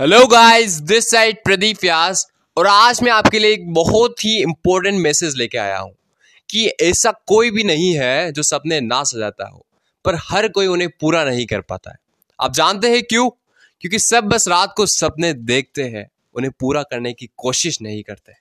Hello guys this side Pradeep Vyas और आज मैं आपके लिए एक बहुत ही इंपॉर्टेंट मैसेज लेके आया हूँ कि ऐसा कोई भी नहीं है जो सपने ना सजाता हो, पर हर कोई उन्हें पूरा नहीं कर पाता है। आप जानते हैं क्यों? क्योंकि सब बस रात को सपने देखते हैं, उन्हें पूरा करने की कोशिश नहीं करते।